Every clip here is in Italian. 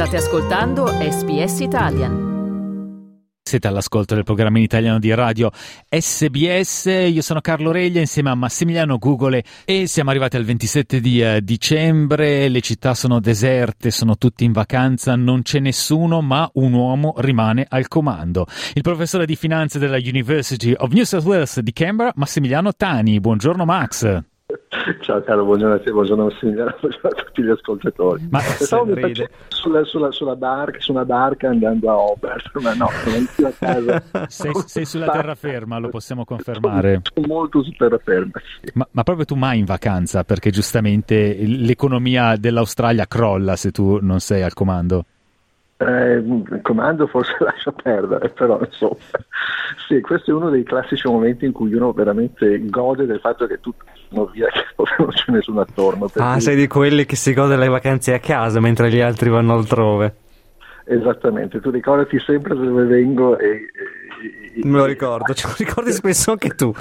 State ascoltando SBS Italian. Siete all'ascolto del programma in italiano di radio SBS, io sono Carlo Reglia insieme a Massimiliano Gugole e siamo arrivati al 27 di uh, dicembre, le città sono deserte, sono tutti in vacanza, non c'è nessuno ma un uomo rimane al comando. Il professore di finanze della University of New South Wales di Canberra, Massimiliano Tani. Buongiorno Max. Ciao caro, buongiorno a te, buongiorno Massimiliano, buongiorno a tutti gli ascoltatori. Ma stavo sulla, sulla, sulla barca, su una barca andando a Obert, ma no, sono a casa. sei, sei, sulla terraferma, lo possiamo confermare. Sono molto su terraferma, sì. ma, ma, proprio tu mai in vacanza, perché giustamente l'economia dell'Australia crolla se tu non sei al comando. Eh, il comando forse lascia perdere, però insomma, sì, questo è uno dei classici momenti in cui uno veramente gode del fatto che tutti sono via, che non c'è nessuno attorno. Ah, cui... sei di quelli che si gode le vacanze a casa mentre gli altri vanno altrove. Esattamente, tu ricordati sempre dove vengo e, e Me lo ricordo, ce lo ricordi spesso anche tu.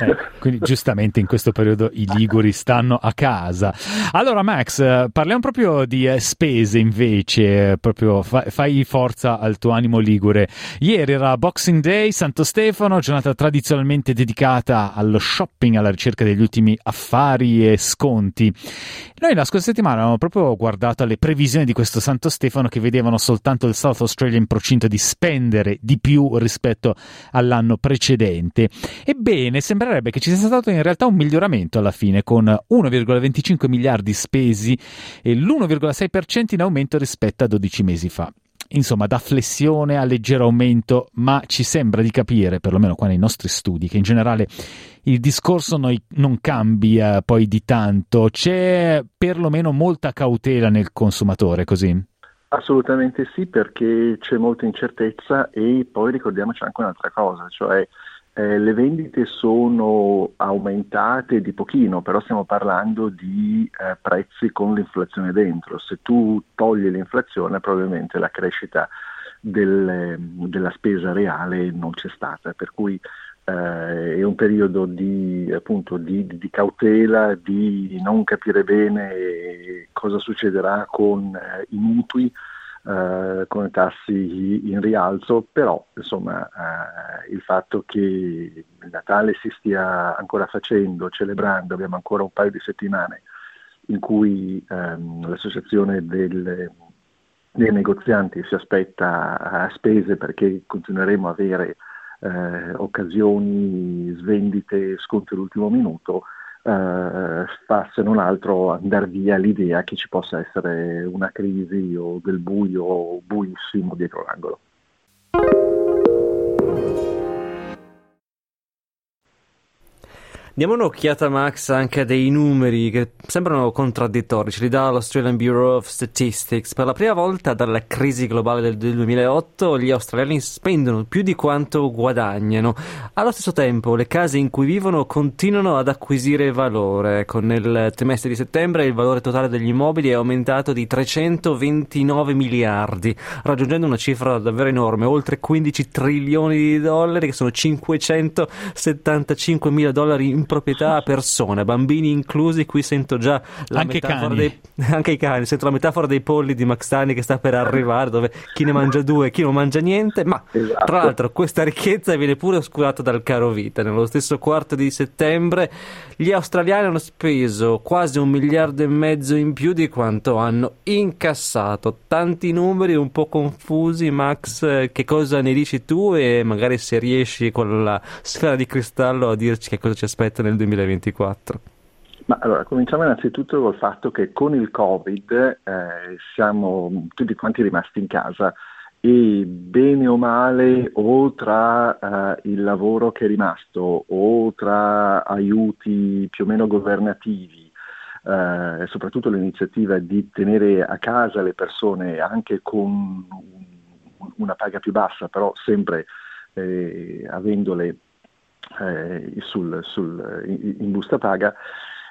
Eh, quindi giustamente in questo periodo i liguri stanno a casa. Allora Max, parliamo proprio di eh, spese invece, proprio fa- fai forza al tuo animo ligure. Ieri era Boxing Day, Santo Stefano, giornata tradizionalmente dedicata allo shopping, alla ricerca degli ultimi affari e sconti. Noi la scorsa settimana abbiamo proprio guardato le previsioni di questo Santo Stefano che vedevano soltanto il South Australia in procinto di spendere di più rispetto all'anno precedente. Ebbene, sembrerebbe che ci sia stato in realtà un miglioramento alla fine, con 1,25 miliardi spesi e l'1,6% in aumento rispetto a 12 mesi fa insomma da flessione a leggero aumento, ma ci sembra di capire, perlomeno qua nei nostri studi, che in generale il discorso noi, non cambia poi di tanto, c'è perlomeno molta cautela nel consumatore, così? Assolutamente sì, perché c'è molta incertezza e poi ricordiamoci anche un'altra cosa, cioè eh, le vendite sono aumentate di pochino, però stiamo parlando di eh, prezzi con l'inflazione dentro. Se tu togli l'inflazione, probabilmente la crescita del, della spesa reale non c'è stata, per cui eh, è un periodo di, appunto, di, di, cautela, di non capire bene cosa succederà con eh, i mutui eh, con tassi in rialzo, però insomma eh, il fatto che il Natale si stia ancora facendo, celebrando, abbiamo ancora un paio di settimane in cui ehm, l'associazione del, dei negozianti si aspetta a spese perché continueremo a avere eh, occasioni, svendite, sconti all'ultimo minuto, eh, fa se non altro andare via l'idea che ci possa essere una crisi o del buio buissimo dietro l'angolo. Diamo un'occhiata, Max, anche a dei numeri che sembrano contraddittori. Ce li dà l'Australian Bureau of Statistics. Per la prima volta dalla crisi globale del 2008, gli australiani spendono più di quanto guadagnano. Allo stesso tempo, le case in cui vivono continuano ad acquisire valore. Con il trimestre di settembre, il valore totale degli immobili è aumentato di 329 miliardi, raggiungendo una cifra davvero enorme, oltre 15 trilioni di dollari, che sono 575 mila dollari in proprietà a persone, bambini inclusi. Qui sento già la anche metafora dei anche i cani, sento la metafora dei polli di Max Tani che sta per arrivare, dove chi ne mangia due, chi non mangia niente. Ma esatto. tra l'altro, questa ricchezza viene pure oscurata dal caro vita. Nello stesso quarto di settembre, gli australiani hanno speso quasi un miliardo e mezzo in più di quanto hanno incassato. Tanti numeri un po' confusi, Max. Che cosa ne dici tu? E magari se riesci con la sfera di cristallo a dirci che cosa ci aspetta aspetta nel 2024? Ma allora, cominciamo innanzitutto col fatto che con il Covid eh, siamo tutti quanti rimasti in casa e bene o male o tra eh, il lavoro che è rimasto o tra aiuti più o meno governativi eh, soprattutto l'iniziativa di tenere a casa le persone anche con una paga più bassa però sempre eh, avendole eh, sul, sul, in busta paga,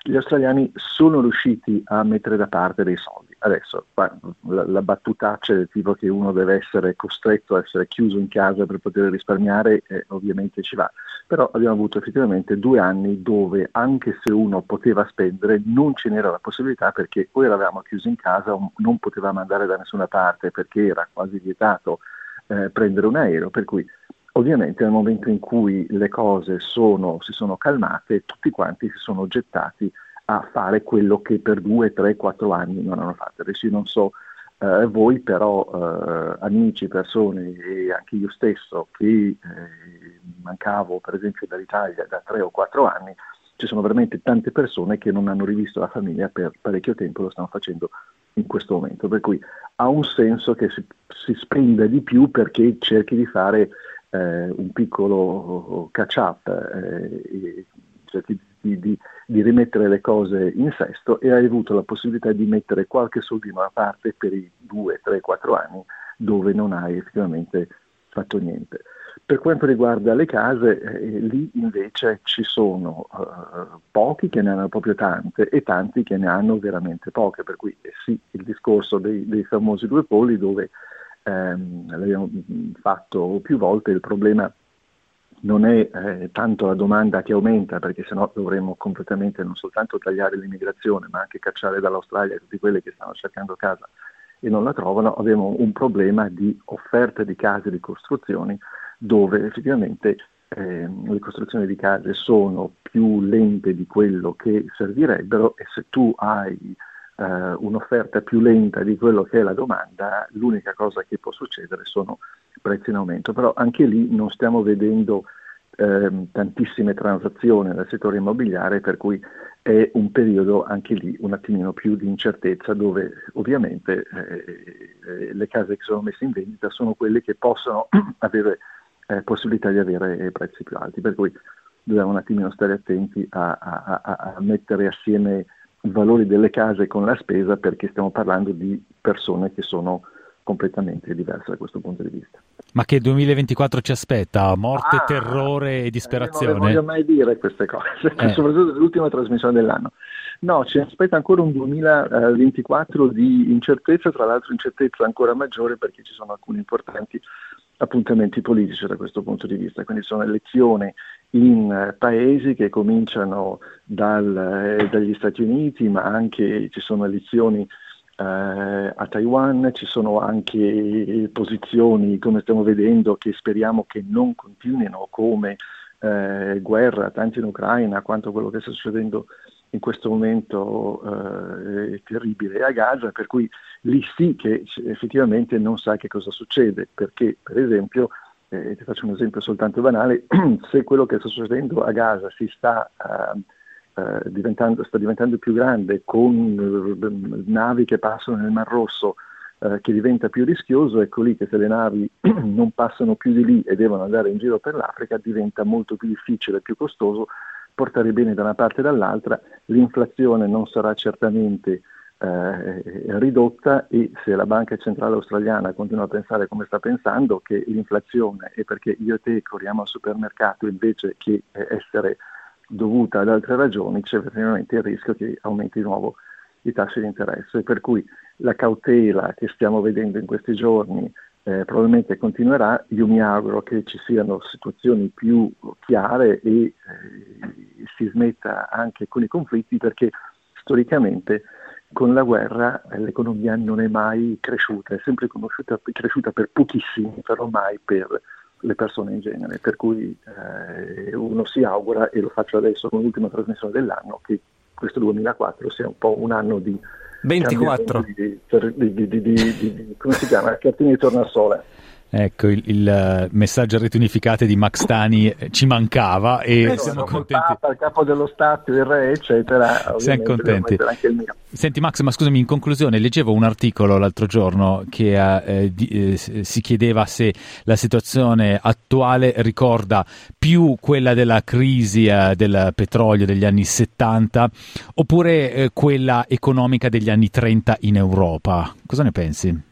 gli australiani sono riusciti a mettere da parte dei soldi. adesso la, la battutaccia del tipo che uno deve essere costretto a essere chiuso in casa per poter risparmiare, eh, ovviamente ci va, però abbiamo avuto effettivamente due anni dove anche se uno poteva spendere non ce n'era la possibilità perché o eravamo chiusi in casa o non potevamo andare da nessuna parte perché era quasi vietato eh, prendere un aereo, per cui ovviamente nel momento in cui le cose sono, si sono calmate tutti quanti si sono gettati a fare quello che per due, tre, quattro anni non hanno fatto. Adesso io non so eh, voi, però eh, amici, persone e anche io stesso che eh, mancavo per esempio dall'Italia da tre o quattro anni, ci sono veramente tante persone che non hanno rivisto la famiglia per parecchio tempo, lo stanno facendo in questo momento, per cui ha un senso che si, si spenda di più perché cerchi di fare un piccolo catch up, eh, di, di, di, rimettere le cose in sesto e hai avuto la possibilità di mettere qualche soldino a parte per i due, tre, quattro anni dove non hai effettivamente fatto niente. Per quanto riguarda le case, eh, lì invece ci sono uh, pochi che ne hanno proprio tante e tanti che ne hanno veramente poche, per cui eh, sì, il discorso dei, dei famosi due poli dove ehm, l'abbiamo fatto più volte, il problema non è eh, tanto la domanda che aumenta, perché sennò dovremmo completamente non soltanto tagliare l'immigrazione, ma anche cacciare dall'Australia tutti quelli che stanno cercando casa e non la trovano, abbiamo un problema di offerta di case di costruzioni dove effettivamente eh, le costruzioni di case sono più lente di quello che servirebbero e se tu hai eh, un'offerta più lenta di quello che è la domanda, l'unica cosa che può succedere sono prezzi in aumento. Però anche lì non stiamo vedendo eh, tantissime transazioni nel settore immobiliare, per cui è un periodo anche lì un attimino più di incertezza dove ovviamente eh, eh, le case che sono messe in vendita sono quelle che possono avere eh, possibilità di avere prezzi più alti, per cui dobbiamo un attimino stare attenti a, a, a, a mettere assieme i valori delle case con la spesa perché stiamo parlando di persone che sono completamente diverse da questo punto di vista. Ma che 2024 ci aspetta? Morte, ah, terrore e disperazione? non le voglio mai dire queste cose, eh. soprattutto nell'ultima trasmissione dell'anno. No, ci aspetta ancora un 2024 di incertezza, tra l'altro incertezza ancora maggiore perché ci sono alcuni importanti appuntamenti politici da questo punto di vista, quindi sono elezioni in eh, paesi che cominciano dal, eh, dagli Stati Uniti, ma anche ci sono elezioni eh, a Taiwan, ci sono anche posizioni, come stiamo vedendo, che speriamo che non continuino come eh, guerra, tanto in Ucraina quanto quello che sta succedendo in questo momento eh, terribile a Gaza, per cui lì sì che effettivamente non sai che cosa succede, perché per esempio, eh, ti faccio un esempio soltanto banale, se quello che sta succedendo a Gaza si sta, uh, uh, diventando, sta diventando più grande con uh, navi che passano nel Mar Rosso, che diventa più rischioso, ecco lì che se le navi non passano più di lì e devono andare in giro per l'Africa diventa molto più difficile più costoso portare i beni da una parte e dall'altra, l'inflazione non sarà certamente eh, ridotta e se la Banca Centrale Australiana continua a pensare come sta pensando che l'inflazione è perché io e te corriamo al supermercato invece che essere dovuta ad altre ragioni, c'è effettivamente il rischio che aumenti di nuovo i tassi di interesse. Per cui la cautela che stiamo vedendo in questi giorni eh, probabilmente continuerà. Io mi auguro che ci siano situazioni più chiare e eh, si smetta anche con i conflitti perché storicamente con la guerra eh, l'economia non è mai cresciuta, è sempre cresciuta per pochissimi, però mai per le persone in genere. Per cui eh, uno si augura, e lo faccio adesso con l'ultima trasmissione dell'anno, che questo 2004 sia un po' un anno di 24 di, di, di, di, come si chiama? Cartini di tornasole Ecco, il, il, eh, messaggio a reti unificate di Max Tani eh, ci mancava e eh, siamo contenti. Il capo dello Stato, il re, eccetera. Siamo contenti. Senti Max, ma scusami, in conclusione, leggevo un articolo l'altro giorno che eh, di, eh, si chiedeva se la situazione attuale ricorda più quella della crisi eh, del petrolio degli anni 70 oppure quella economica degli anni 30 in Europa. Cosa ne pensi?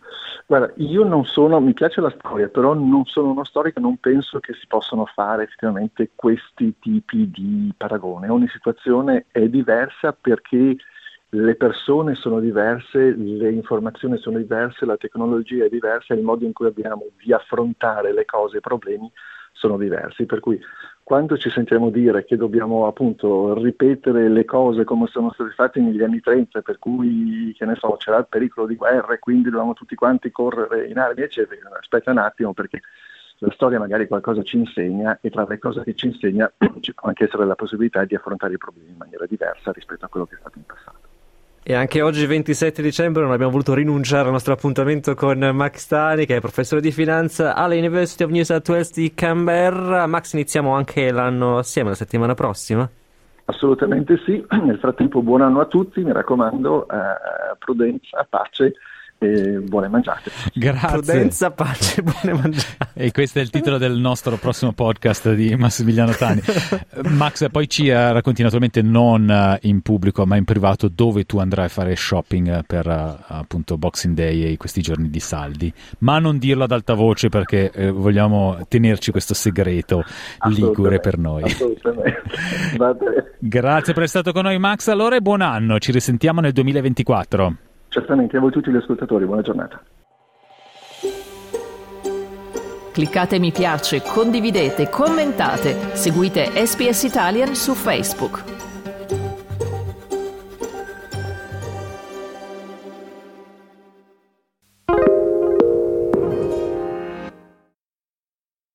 Guarda, io non sono, mi piace la storia, però non sono uno storico non penso che si possano fare effettivamente questi tipi di paragone. Ogni situazione è diversa perché le persone sono diverse, le informazioni sono diverse, la tecnologia è diversa, il modo in cui abbiamo di affrontare le cose, i problemi sono diversi. Per cui quando ci sentiamo dire che dobbiamo appunto ripetere le cose come sono state fatte negli anni 30, per cui che ne so, c'era il pericolo di guerra e quindi dovevamo tutti quanti correre in armi, eccetera, aspetta un attimo perché la storia magari qualcosa ci insegna e tra le cose che ci insegna ci può anche essere la possibilità di affrontare i problemi in maniera diversa rispetto a quello che è stato in passato. E anche oggi, 27 dicembre, non abbiamo voluto rinunciare al nostro appuntamento con Max Tani, che è professore di finanza alla University of New South Wales di Canberra. Max, iniziamo anche l'anno assieme, la settimana prossima? Assolutamente sì. Nel frattempo, buon anno a tutti. Mi raccomando, eh, prudenza, pace e buone mangiate. Grazie. Prudenza, pace, buone mangiate. E questo è il titolo del nostro prossimo podcast di Massimiliano Tani. Max, poi ci uh, racconti naturalmente non uh, in pubblico ma in privato dove tu andrai a fare shopping per uh, appunto Boxing Day e questi giorni di saldi, ma non dirlo ad alta voce perché eh, vogliamo tenerci questo segreto ligure per noi. Assolutamente. Grazie per essere stato con noi Max, allora e buon anno, ci risentiamo nel 2024. Certamente, a voi tutti gli ascoltatori, buona giornata. Cliccate mi piace, condividete, commentate, seguite SPS Italian su Facebook.